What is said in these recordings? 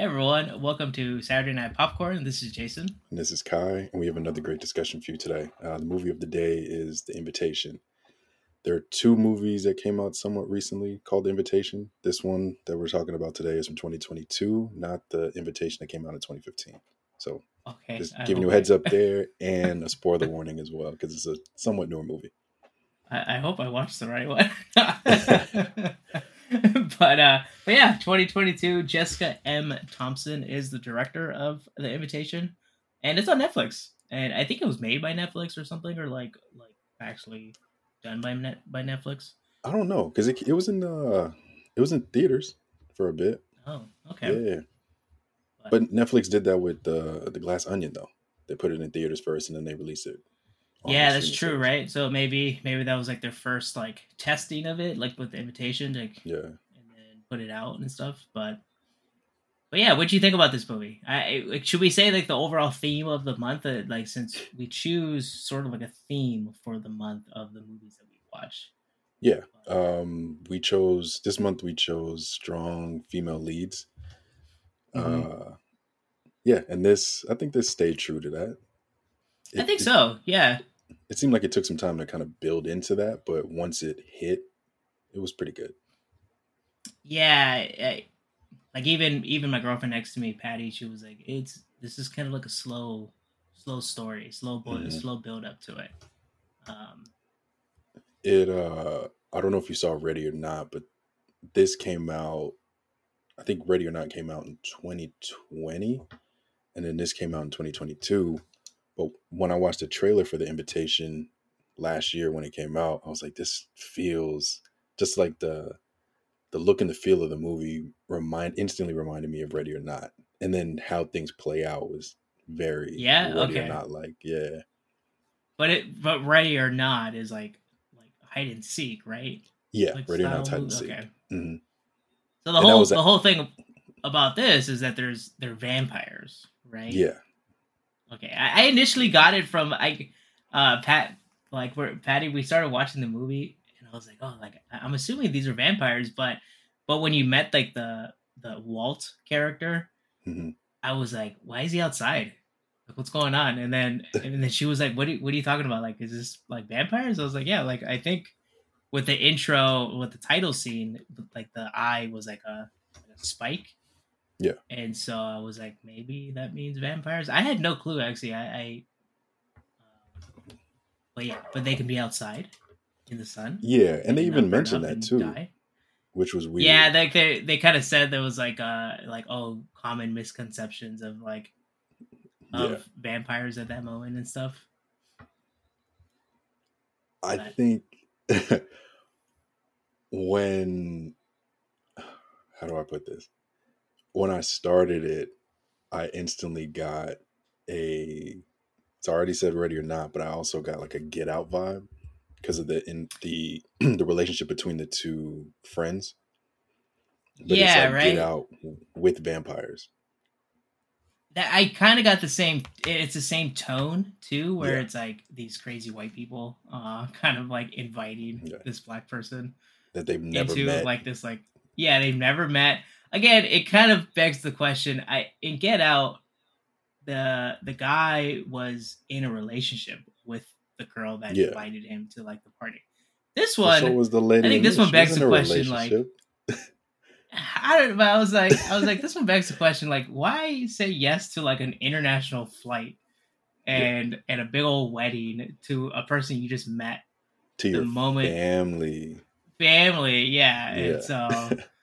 Hey everyone, welcome to Saturday Night Popcorn. This is Jason. And this is Kye, and we have another great discussion for you today. Uh, the movie of the day is The Invitation. There are two movies that came out somewhat recently called The Invitation. This one that we're talking about today is from 2022, not the Invitation that came out in 2015. So, Okay, just giving you a heads up there and a spoiler warning as well, because it's a somewhat newer movie. I, I hope I watched the right one. but uh, but yeah, 2022. Jessica M. Thompson is the director of The Invitation, and it's on Netflix. And I think it was made by Netflix or something, or like like actually done by net by Netflix. I don't know, because it, it was in uh, it was in theaters for a bit. Oh, okay. Yeah. But Netflix did that with the the Glass Onion though. They put it in theaters first and then they released it. Yeah, that's true, service. right? So maybe maybe that was like their first like testing of it, like with the invitation, like Yeah. and then put it out and stuff. But but yeah, what do you think about this movie? I like, should we say like the overall theme of the month? Uh, like since we choose sort of like a theme for the month of the movies that we watch. Yeah. Um we chose this month we chose strong female leads. Mhm. Uh yeah, and this I think this stayed true to that. I think it- so. Yeah, It seemed like it took some time to kind of build into that, but once it hit, it was pretty good. yeah. I, like even even my girlfriend next to me, Patty, she was like, "It's this is kind of like a slow, slow story, slow build, Mhm. slow build up to it." Um, It uh I don't know if you saw Ready or Not, but this came out I think Ready or Not came out in 2020 and then this came out in 2022. But when I watched the trailer for the invitation last year when it came out, I was like this feels just like the the look and the feel of the movie remind instantly reminded me of Ready or Not. And then how things play out was very Yeah? Ready Okay. or Not like, yeah. but it but ready or not is like like hide and seek, right? Yeah, Like Ready or Not hide and seek. Okay. Mhm. So the And whole the whole thing about this is that there's they're vampires, right? Yeah. Okay. I, I initially got it from I uh Pat like where Patty we started watching the movie and I was like, oh like I'm assuming these are vampires, but but when you met like the the Walt character, Mhm. I was like, why is he outside? Like, what's going on? And then and then she was like, what are, what are you talking about? Like, is this like vampires? I was like, yeah, like I think with the intro, with the title scene, like the eye was like a, like a spike. Yeah. And so I was like, maybe that means vampires. I had no clue actually. I, I uh, but yeah, but they can be outside in the sun. Yeah, and they even mentioned that too, die. which was weird. Yeah, like they they kind of said there was like uh like oh common misconceptions of like of Yeah. vampires at that moment and stuff. I but- think when how do I put this? When I started it, I instantly got a it's already said ready or not, but I also got like a get out vibe because of the in the the relationship between the two friends. But Yeah, like right. Get out with vampires. That I kind of got the same. It's the same tone too, where Yeah. it's like these crazy white people, uh, kind of like inviting Yeah. this black person That they've never into met. like this, like yeah, they've never met. Again, it kind of begs the question. I in Get Out, the the guy was in a relationship with the girl that Yeah. invited him to like the party. This one, so was the lady. I think this one begs the question, like. I don't know. I was like, I was like, this one begs the question, like, why say yes to like an international flight and and a big old wedding to a person you just met, to the your moment- family. family, yeah. Yeah. And so,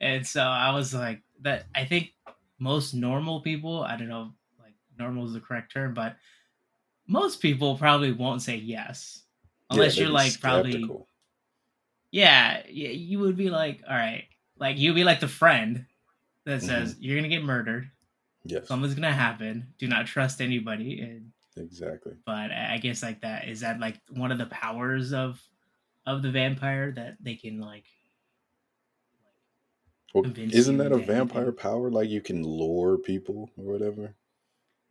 and so I was like, that. I think most normal people, I don't know, like normal is the correct term, but most people probably won't say yes unless Yeah, you're like probably. Yeah, yeah, you would be like, all right, like you'd be like the friend that Mm-hmm. says you're gonna get murdered, Yes, something's gonna happen. Do not trust anybody. And exactly. but I guess like that is that like one of the powers of of the vampire that they can like. Well, isn't that a vampire power? Like you can lure people or whatever.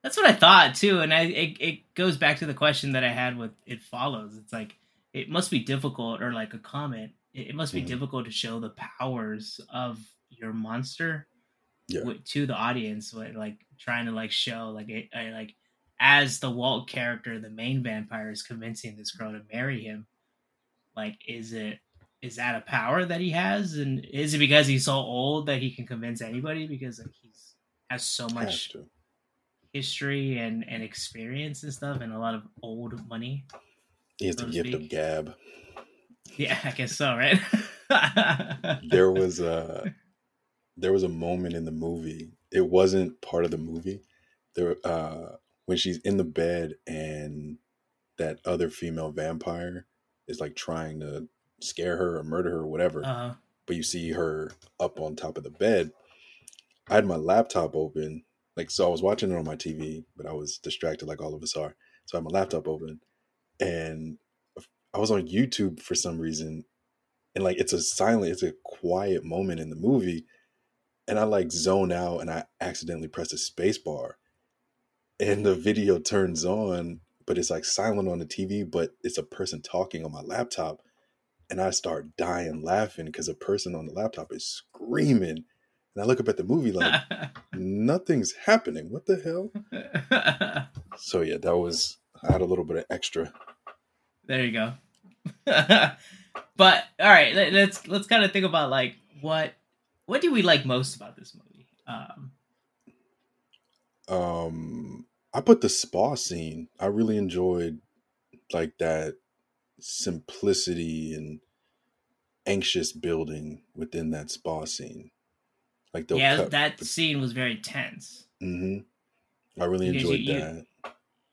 That's what I thought too, and I it, it goes back to the question that I had with it follows. It's like it must be difficult, or like a comment. It, it must be Mhm. difficult to show the powers of your monster Yeah. w- to the audience, what, like trying to like show like it, I, like as the Walt character, the main vampire is convincing this girl to marry him. Like, is it is that a power that he has, and is it because he's so old that he can convince anybody because like he's has so much to. history and and experience and stuff, and a lot of old money. He has the so gift of gab. Yeah, I guess so, right? there was a there was a moment in the movie. It wasn't part of the movie. There uh when she's in the bed and that other female vampire is like trying to scare her or murder her or whatever. uh, but you see her up on top of the bed. I had my laptop open, like so I was watching it on my TV, but I was distracted like all of us are. So I had my laptop open and I was on YouTube for some reason. And like it's a silent, it's a quiet moment in the movie. And I like zone out and I accidentally press the space bar. And the video turns on, but it's like silent on the TV, but it's a person talking on my laptop and I start dying laughing because a person on the laptop is screaming. And I look up at the movie like nothing's happening. What the hell? So yeah, that was I had a little bit of extra. there you go. but all right, let, let's let's kind of think about like what what do we like most about this movie? Um, Um I put the spa scene. I really enjoyed like that simplicity and anxious building within that spa scene. Like yeah, cut that scene was very tense. Mm-hmm. I really Because enjoyed you- that.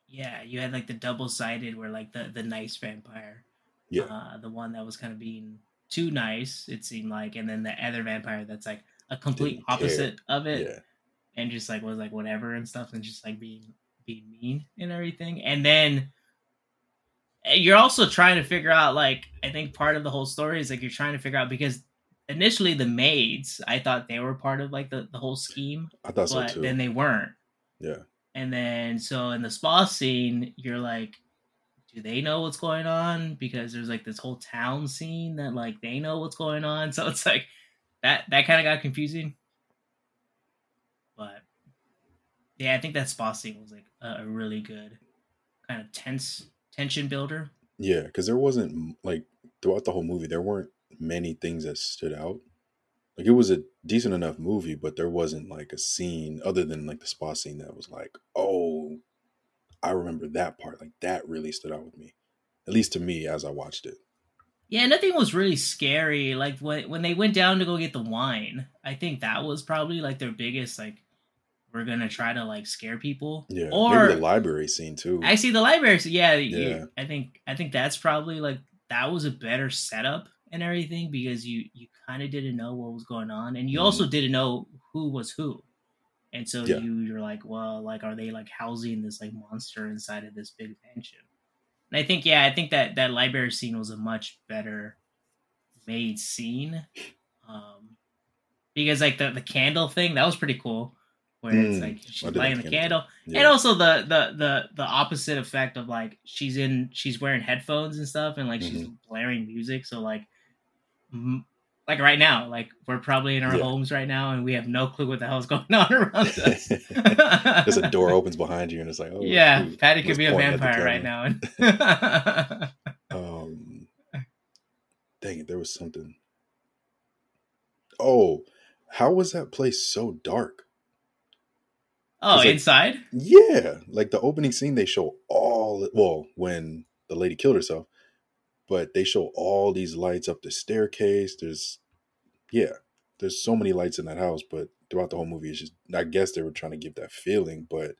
Yeah, you had like the double sided where like the the nice vampire, Yeah. uh, the one that was kind of being too nice, it seemed like, and then the other vampire that's like a complete Didn't care. opposite of it, yeah. and just like was like whatever and stuff, and just like being being mean and everything, and then you're also trying to figure out like I think part of the whole story is like you're trying to figure out because initially the maids I thought they were part of like the the whole scheme, I thought so but too. then they weren't. yeah. And then so in the spa scene, you're like, do they know what's going on? Because there's like this whole town scene that like they know what's going on. So it's like that that kind of got confusing. But yeah, I think that spa scene was like a, a really good kind of tense tension builder. Yeah, because there wasn't like throughout the whole movie, there weren't many things that stood out. Like it was a decent enough movie, but there wasn't like a scene other than like the spa scene that was like, oh, I remember that part. Like that really stood out with me, at least to me as I watched it. Yeah, nothing was really scary. Like when when they went down to go get the wine, I think that was probably like their biggest like we're gonna try to like scare people. Yeah, or maybe the library scene too. I see the library. So yeah, you- Yeah. I think I think that's probably like that was a better setup and everything because you you kind of didn't know what was going on, and you also didn't know who was who, and so Mm-hmm. Yeah. you you're like, well, like are they like housing this like monster inside of this big mansion? And I think yeah, I think that that library scene was a much better made scene, um, because like the the candle thing that was pretty cool. Where it's Mm, like she's lighting the candle candle, Yeah. and also the the the the opposite effect of like she's in she's wearing headphones and stuff and like she's Mm-hmm. blaring music so like m- like right now like we're probably in our Yeah. homes right now and we have no clue what the hell's going on around us There's a door opens behind you, and it's like, oh, yeah who's- patty could be a pointing at the vampire right now Um, dang it, there was something. Oh, how was that place so dark? Oh like- inside Yeah, like the opening scene, they show all well when the lady killed herself, but they show all these lights up the staircase. There's, yeah, there's so many lights in that house, but throughout the whole movie, it's just I guess they were trying to give that feeling, but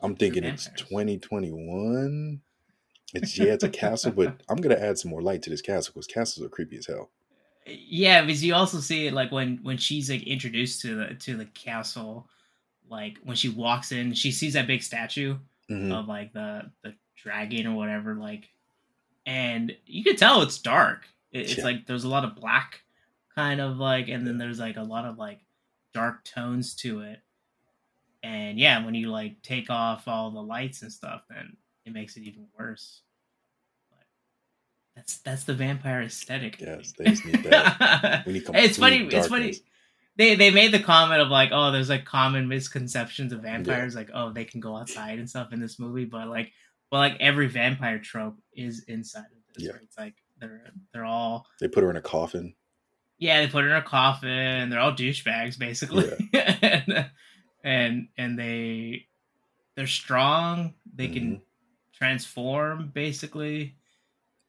I'm thinking it's 2021. It's yeah, it's a castle, but I'm gonna add some more light to this castle because castles are creepy as hell. yeah because you also see it like when when she's like introduced to the to the castle like when she walks in she sees that big statue Mhm. of like the the dragon or whatever like and you can tell it's dark It- it's Yeah. like there's a lot of black kind of like and then there's like a lot of like dark tones to it and yeah when you like take off all the lights and stuff then it makes it even worse but that's that's the vampire aesthetic Yes, they just need that. We need it's funny complete it's funny darkness. They they made the comment of like, oh, there's like common misconceptions of vampires, yeah. like oh, they can go outside and stuff in this movie, but like, well, like every vampire trope is inside of this. Yeah. Right? It's like they're they're all they put her in a coffin. Yeah, they put her in a coffin. They're all douchebags, basically, yeah. and, and and they they're strong. They can mm-hmm. transform, basically.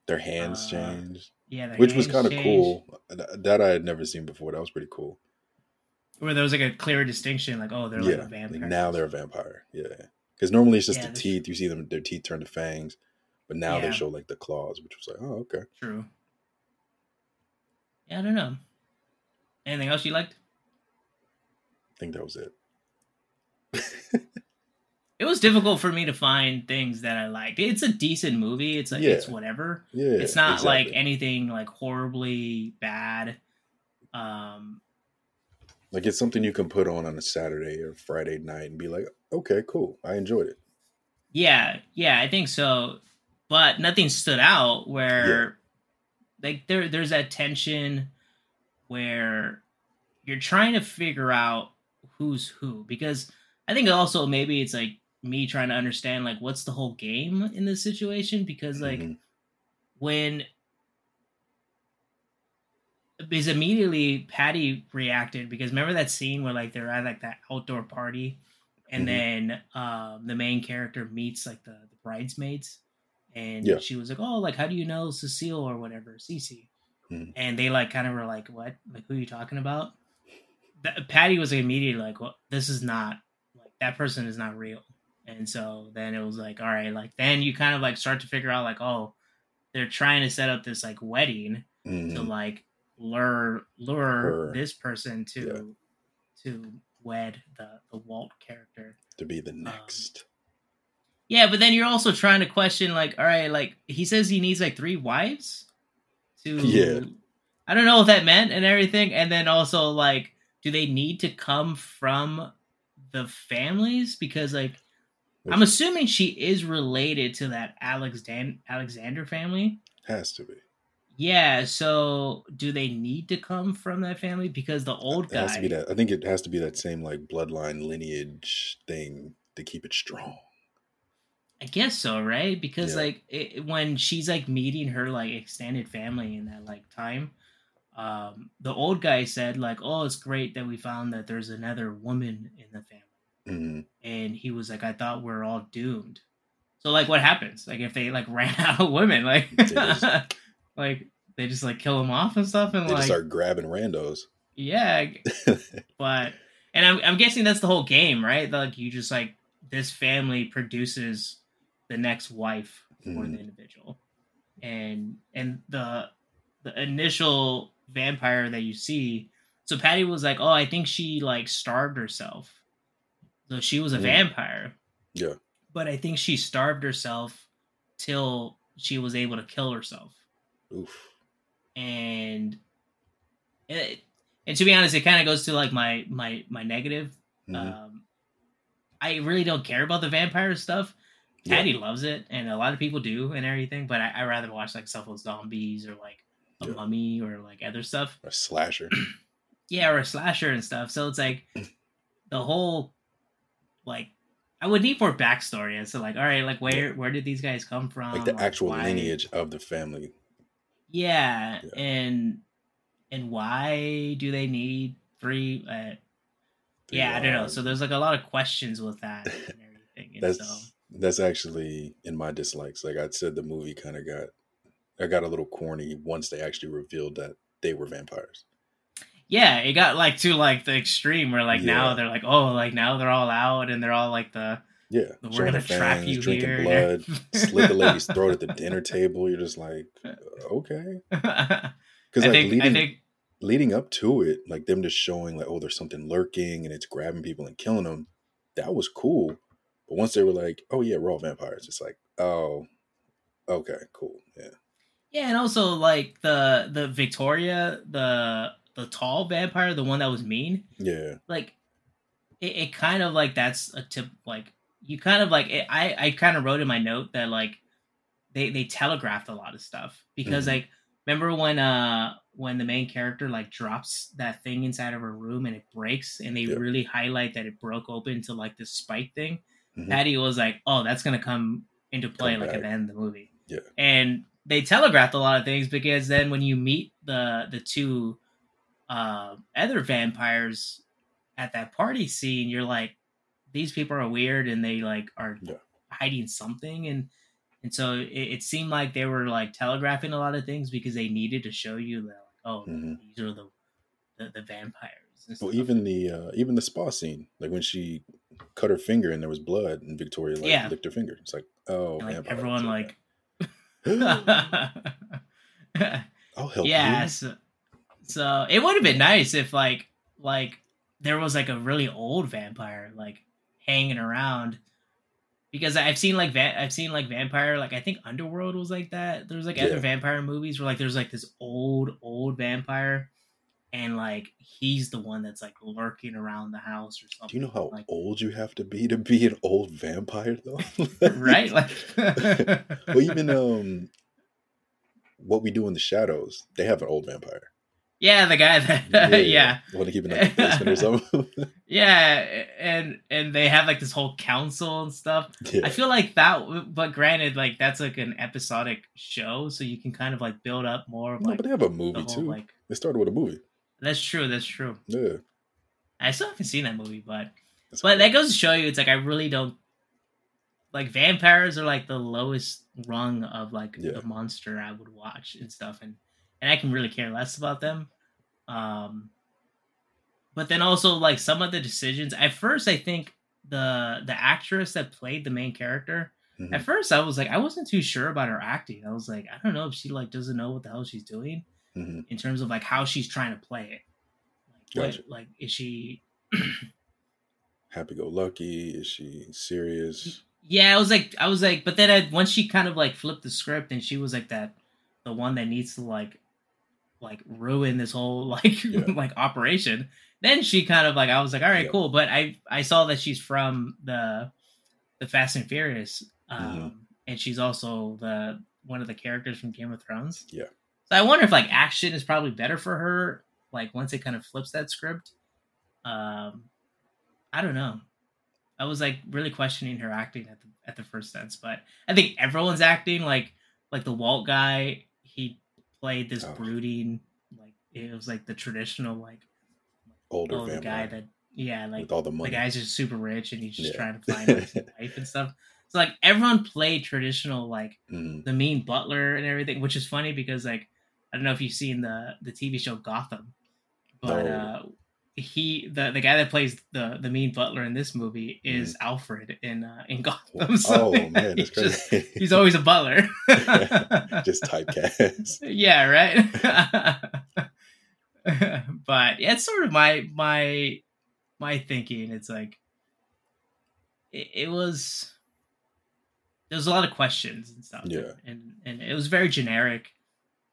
Their hands uh, change. Yeah, which was kind of cool. That I had never seen before. That was pretty cool. Where there was like a clear distinction, like oh, they're yeah, like a vampire. Like now they're a vampire. Yeah, because normally it's just yeah, the teeth. You see them, their teeth turn to fangs, but now yeah. they show like the claws, which was like, oh, okay, true. Yeah, I don't know. Anything else you liked? I think that was it. it was difficult for me to find things that I liked. It's a decent movie. It's like yeah. it's whatever. Yeah, it's not exactly. like anything like horribly bad. Um, like it's something you can put on on a Saturday or Friday night and be like, okay, cool, I enjoyed it. Yeah, yeah, I think so. But nothing stood out where, yeah. like, there there's that tension where you're trying to figure out who's who because I think also maybe it's like me trying to understand like what's the whole game in this situation because like mm-hmm. when because immediately Patty reacted because remember that scene where like they're at like that outdoor party and mm-hmm. then um the main character meets like the, the bridesmaids and yeah. she was like oh like how do you know Cecile or whatever Cece mm-hmm. and they like kind of were like what like who are you talking about that, Patty was like, immediately like well this is not like that person is not real and so then it was like, all right, like then you kind of like start to figure out like, oh, they're trying to set up this like wedding mm-hmm. to like lure lure Her. this person to yeah. to wed the the Walt character to be the um, next. Um, yeah, but then you're also trying to question like, all right, like he says he needs like three wives to Yeah. I don't know what that meant and everything. And then also like, do they need to come from the families? Because like I'm assuming she is related to that Alex Dan- Alexander family. Has to be. Yeah. So, do they need to come from that family? Because the old guy. Has to be that. I think it has to be that same like bloodline lineage thing to keep it strong. I guess so, right? Because yeah. like it, when she's like meeting her like extended family in that like time, um, the old guy said like, "Oh, it's great that we found that there's another woman in the family." Mm-hmm. And he was like, I thought we're all doomed. So like what happens? Like if they like ran out of women, like like they just like kill them off and stuff and they like start grabbing randos. Yeah. but and I'm I'm guessing that's the whole game, right? Like you just like this family produces the next wife for mm-hmm. the individual. And and the the initial vampire that you see so Patty was like, "Oh, I think she like starved herself so she was a mm. vampire. Yeah. But I think she starved herself till she was able to kill herself. Oof. And it, and to be honest, it kind of goes to like my my my negative. Mm-hmm. Um, I really don't care about the vampire stuff. Patty yeah. loves it, and a lot of people do, and everything. But I, I rather watch like stuff with zombies or like a yeah. mummy or like other stuff. A slasher. yeah, or a slasher and stuff. So it's like the whole like I would need more backstory as to like, all right, like where yeah. where did these guys come from? Like the actual why... lineage of the family. Yeah, yeah, and and why do they need three? Uh, yeah, I don't know. So there's like a lot of questions with that and everything. And that's so... that's actually in my dislikes. Like I said, the movie kind of got I got a little corny once they actually revealed that they were vampires yeah, it got like to like the extreme where like yeah. now they're like, oh, like now they're all out and they're all like the yeah, we're gonna trap you drinking here. blood, slit the lady's throat at the dinner table. You're just like, okay, because like think, leading, think... leading up to it, like them just showing like, oh, there's something lurking and it's grabbing people and killing them. That was cool, but once they were like, oh yeah, we're all vampires, it's like, oh, okay, cool, yeah. Yeah, and also like the the Victoria, the the tall vampire, the one that was mean. Yeah. Like it, it kind of like that's a tip like you kind of like it, I I kind of wrote in my note that like they they telegraphed a lot of stuff because mm-hmm. like remember when uh when the main character like drops that thing inside of her room and it breaks and they Yep. really highlight that it broke open to like this spike thing. Mhm. Patty was like, "Oh, that's gonna come into play Come like back. at the end of the movie." Yeah. and they telegraphed a lot of things because then when you meet the the two uh, other vampires at that party scene, you're like, these people are weird and they like are Yeah. hiding something and and so it, it seemed like they were like telegraphing a lot of things because they needed to show you that like, oh, Mhm. these are the the, the vampires. Well, even the uh, even the spa scene, like when she cut her finger and there was blood, and Victoria like Yeah. licked her finger. It's like, oh, And, like, everyone like I'll help yeah you. so, so it would have been nice if like like there was like a really old vampire like hanging around because i've seen like va- i've seen like vampire like i think underworld was like that there's like other vampire movies where like there's like this old old vampire and like he's the one that's like lurking around the house or something Do you know how like old you have to be to be an old vampire, though? right like well, even um, what we do in the shadows, they have an old vampire. Yeah the guy that yeah want to keep in the basement or something. Yeah, and and they have like this whole council and stuff. yeah. I feel like that, but granted, like that's like an episodic show, so you can kind of like build up more of no, like but they have a movie whole too. like. They started with a movie. That's true. That's true. Yeah, I still haven't seen that movie, but That's but cool. that goes to show you, it's like I really don't like vampires are like the lowest rung of like Yeah. the monster I would watch and stuff, and and I can really care less about them. Um, but then also like some of the decisions. At first, I think the the actress that played the main character. Mhm. At first, I was like, I wasn't too sure about her acting. I was like, I don't know if she like doesn't know what the hell she's doing Mhm. in terms of like how she's trying to play it. Like, Gotcha. what, like is she? Happy go lucky? Is she serious? Yeah, I was like, I was like, but then I, once she kind of like flipped the script and she was like that, the one that needs to like, like ruin this whole like Yeah. like operation. Then she kind of like, I was like, all right, Yeah. cool. But I I saw that she's from the the Fast and Furious, um, Mm-hmm. and she's also the one of the characters from Game of Thrones. Yeah. So I wonder if like action is probably better for her. Like once it kind of flips that script. Um, I don't know. I was like really questioning her acting at the at the first sense, but I think everyone's acting like like the Walt guy. He played this Oh. brooding like it was like the traditional like Older oh the vampire guy that yeah like with all the the guy's just super rich and he's just Yeah. trying to find his wife and stuff. So like everyone played traditional like Mhm. the mean butler and everything, which is funny because like I don't know if you've seen the the TV show Gotham, but No. uh he the the guy that plays the the mean butler in this movie is Alfred in uh, in Gotham. Mm-hmm. Oh man, that's he's just- crazy. he's always a butler. just typecast. yeah, right. but yeah, it's sort of my my my thinking. It's like it, it was there was a lot of questions and stuff. Yeah. and and it was very generic,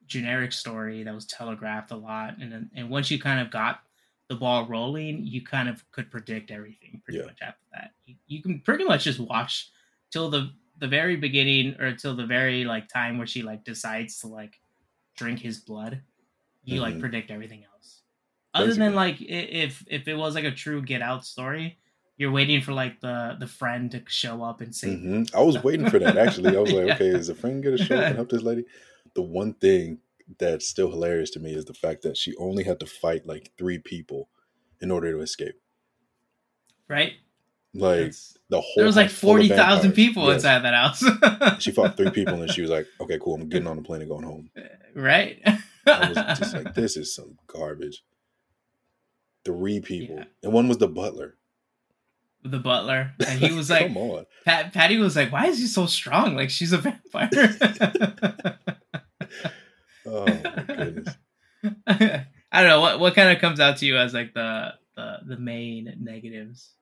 generic story that was telegraphed a lot. And then and once you kind of got the ball rolling, you kind of could predict everything pretty Yeah. much after that. You, you can pretty much just watch till the the very beginning or till the very like time where she like decides to like drink his blood. You like Mhm. predict everything else. Other Basically. than like if if it was like a true Get Out story, you're waiting for like the the friend to show up and save. you. hmm I was waiting for that actually. I was like, Yeah. okay, is the friend gonna show up and help this lady? The one thing that's still hilarious to me is the fact that she only had to fight like three people in order to escape. right? Like It's- the whole there was like forty thousand people Yes. inside that house. She fought three people and she was like, okay, cool, I'm getting on the plane and going home. right? I was just like, this is some garbage. Three people. Yeah. And one was the butler. the butler, and he was like, come on. Pat, Patty was like, "Why is he so strong? Like she's a vampire." Oh goodness. I don't know what what kind of comes out to you as like the the the main negatives.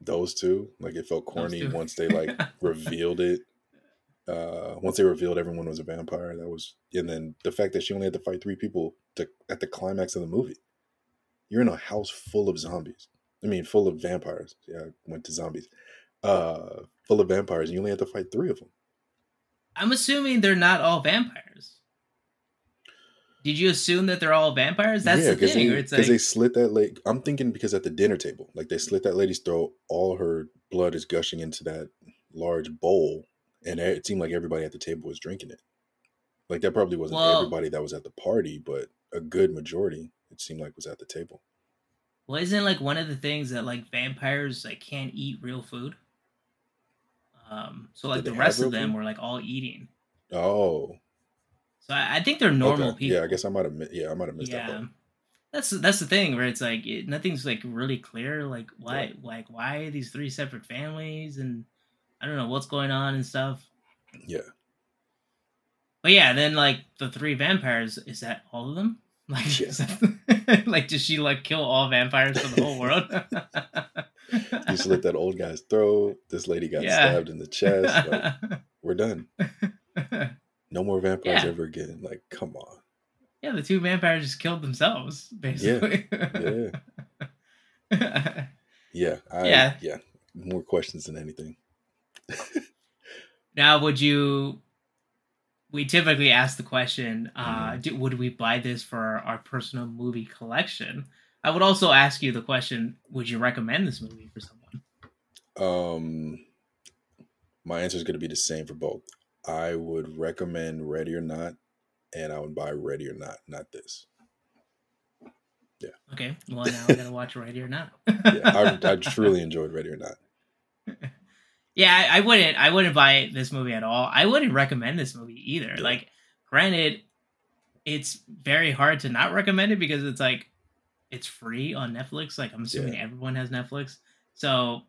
Those two, like it felt corny once they like revealed it. Uh once they revealed everyone was a vampire, that was and then the fact that she only had to fight three people to at the climax of the movie. You're in a house full of zombies. I mean full of vampires. Yeah, I went to zombies. Uh full of vampires, and you only had to fight three of them. I'm assuming they're not all vampires. Did you assume that they're all vampires? That's the thing. Because They, like, they slit that lady. I'm thinking because at the dinner table, like they slit that lady's throat, all her blood is gushing into that large bowl, and it seemed like everybody at the table was drinking it. Like that probably wasn't Well- everybody that was at the party, but a good majority it seemed like was at the table. well, isn't like one of the things that like vampires like can't eat real food? Um, so like the rest of them food? were like all eating. Oh, So I, I think they're normal okay. people. Yeah, I guess I might have. Yeah, I might have missed that. yeah Part. that's that's the thing where it's like it, nothing's like really clear like why like why are these three separate families and i don't know what's going on and stuff Yeah, but yeah then like the three vampires is that all of them like Yeah. that- like does she like kill all vampires for the whole world you slit that old guy's throat. This lady got Yeah. stabbed in the chest. Like, we're done. No more vampires Yeah. ever again. Like, come on. yeah the two vampires just killed themselves basically Yeah. Yeah, I, Yeah. yeah. More questions than anything. Now, would you? We typically ask the question: uh, Mhm. do, Would we buy this for our, our personal movie collection? I would also ask you the question: Would you recommend this movie for someone? Um, my answer is going to be the same for both. I would recommend Ready or Not, and I would buy Ready or Not, not this. Yeah. Okay, well now we gotta watch Ready or Not. Yeah, I, I truly enjoyed Ready or Not. yeah, I, I wouldn't. I wouldn't buy this movie at all. I wouldn't recommend this movie either. Yeah. Like, granted, it's very hard to not recommend it because it's like it's free on Netflix. Like, I'm assuming Yeah. everyone has Netflix, so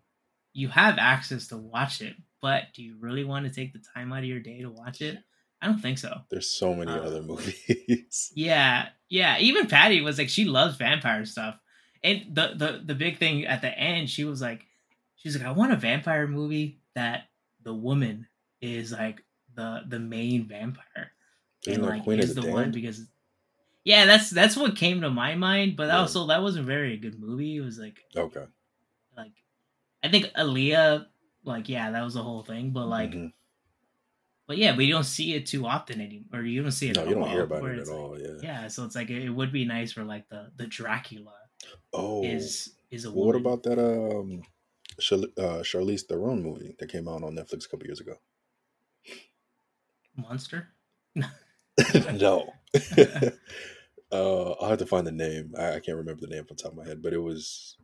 you have access to watch it. But do you really want to take the time out of your day to watch it? I don't think so. There's so many Uh, other movies. Yeah, yeah. Even Patty was like, she loves vampire stuff, and the the the big thing at the end, she was like, she's like, I want a vampire movie that the woman is like the the main vampire, Isn't and that like Queen is the, the one because. Yeah, that's that's what came to my mind, but Yeah. also that wasn't very a good movie. It was like Okay. like I think Aaliyah, like yeah, that was the whole thing, but like Mhm. but yeah, we don't see it too often anymore, or you don't see it. no, at you don't all, hear about it at like- all. Yeah. yeah so it's like it, it would be nice for like the the dracula Oh, is is a well, what about that um, Char- uh, Charlize Theron movie that came out on Netflix a couple years ago? monster no. uh, I'll have to find the name. I, I can't remember the name off the top of my head, but it was.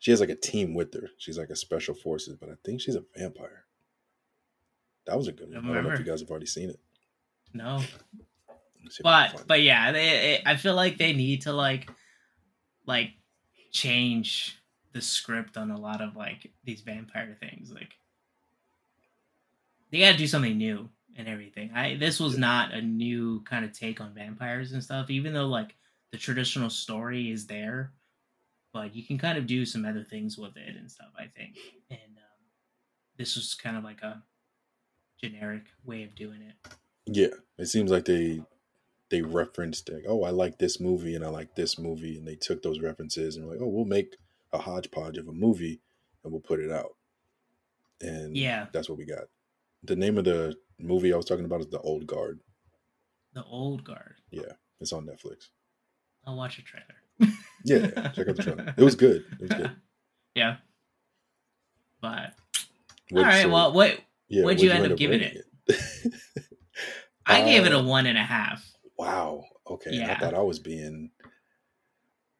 She has like a team with her. She's like a special forces, but I think she's a vampire. That was a good one. I I don't know if you guys have already seen it. no Let me see if I can but but yeah they, it, i feel like they need to like like change the script on a lot of like these vampire things like they got to do something new and everything i this was Yeah. not a new kind of take on vampires and stuff even though like the traditional story is there but you can kind of do some other things with it and stuff i think and um, this was kind of like a generic way of doing it Yeah, it seems like they they referenced like, oh, I like this movie and I like this movie, and they took those references and were like, oh, we'll make a hodgepodge of a movie and we'll put it out. And Yeah. that's what we got. The name of the movie I was talking about is The Old Guard. the old guard Yeah, it's on Netflix. I'll watch a trailer. Yeah, check out the trailer. It was good. It was good. yeah. But What- all right, well, what yeah, what'd you end up giving rating it? I gave it a Uh, one and a half. Wow. Okay. Yeah. I thought I was being.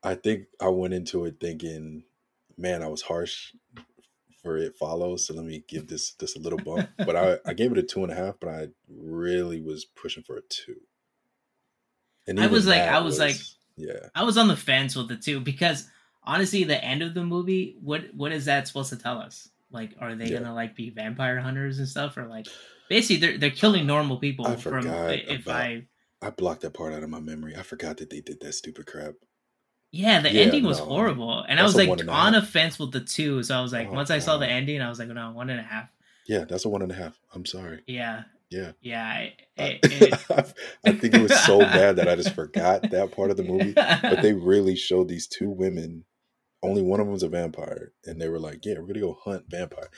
I think I went into it thinking, man, I was harsh for it follows. So let me give this this a little bump. but I I gave it a two and a half, but I really was pushing for a two. And I was like- I was like- yeah, I was on the fence with it too because honestly, the end of the movie, what what is that supposed to tell us? Like, are they Yeah. gonna like be vampire hunters and stuff, or like basically they're they're killing normal people I from if about- I I blocked that part out of my memory. I forgot that they did that stupid crap. Yeah, the Yeah, ending was no. horrible, and I was a like and a on a fence with the two. So I was like, Oh, once I saw the ending, I was like, no, one and a half. Yeah, that's a one and a half. I'm sorry. Yeah, Yeah. yeah. It, I, it, it, I think it was so bad that I just forgot that part of the movie. but they really showed these two women. Only one of them was a vampire, and they were like, "Yeah, we're gonna go hunt vampire."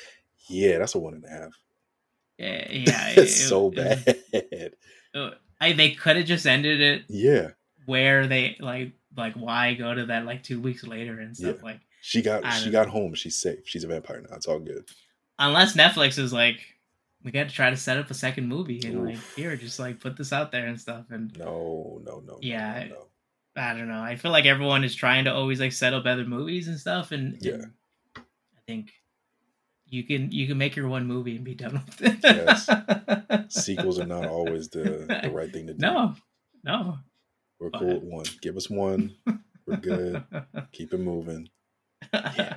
Yeah, that's a one and a half. yeah, yeah, it's it- so it bad. uh, I they could have just ended it Yeah, where they like like why go to that like two weeks later and stuff Yeah. like she got I she got home. She's safe. She's a vampire now. It's all good. unless Netflix is like we got to try to set up a second movie and like here just like put this out there and stuff and No, no, no. Yeah, no, no. I don't know. I feel like everyone is trying to always like set up other movies and stuff and, Yeah. and I think you can you can make your one movie and be done with it. Yes. Sequels are not always the, the right thing to do. No. No. We're cool with one. Give us one. We're good. Keep it moving. Yeah.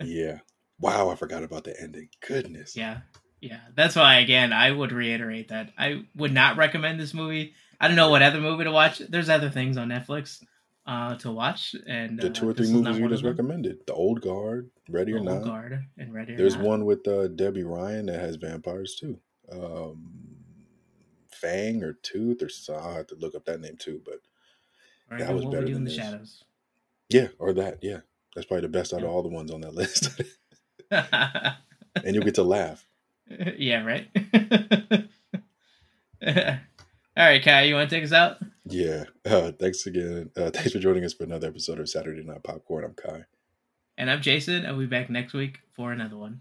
yeah. Wow, I forgot about the ending. Goodness. Yeah. Yeah. That's why again I would reiterate that I would not recommend this movie. I don't know what other movie to watch. There's other things on Netflix uh to watch and The uh, two or three movies you just recommended. The Old Guard, Ready or Old Not. Guard and Ready or There's Not. one with uh, Debby Ryan that has vampires too. Um, Fang or Tooth or so. I have to look up that name too. But Or that was better than the this. Shadows. yeah, or that. Yeah, that's probably the best out of all the ones on that list. and you'll get to laugh. yeah, right. All right, Kye, you want to take us out? Yeah. Uh, thanks again. Uh, thanks for joining us for another episode of Saturday Night Popcorn. I'm Kye. And I'm Jason. I'll be back next week for another one.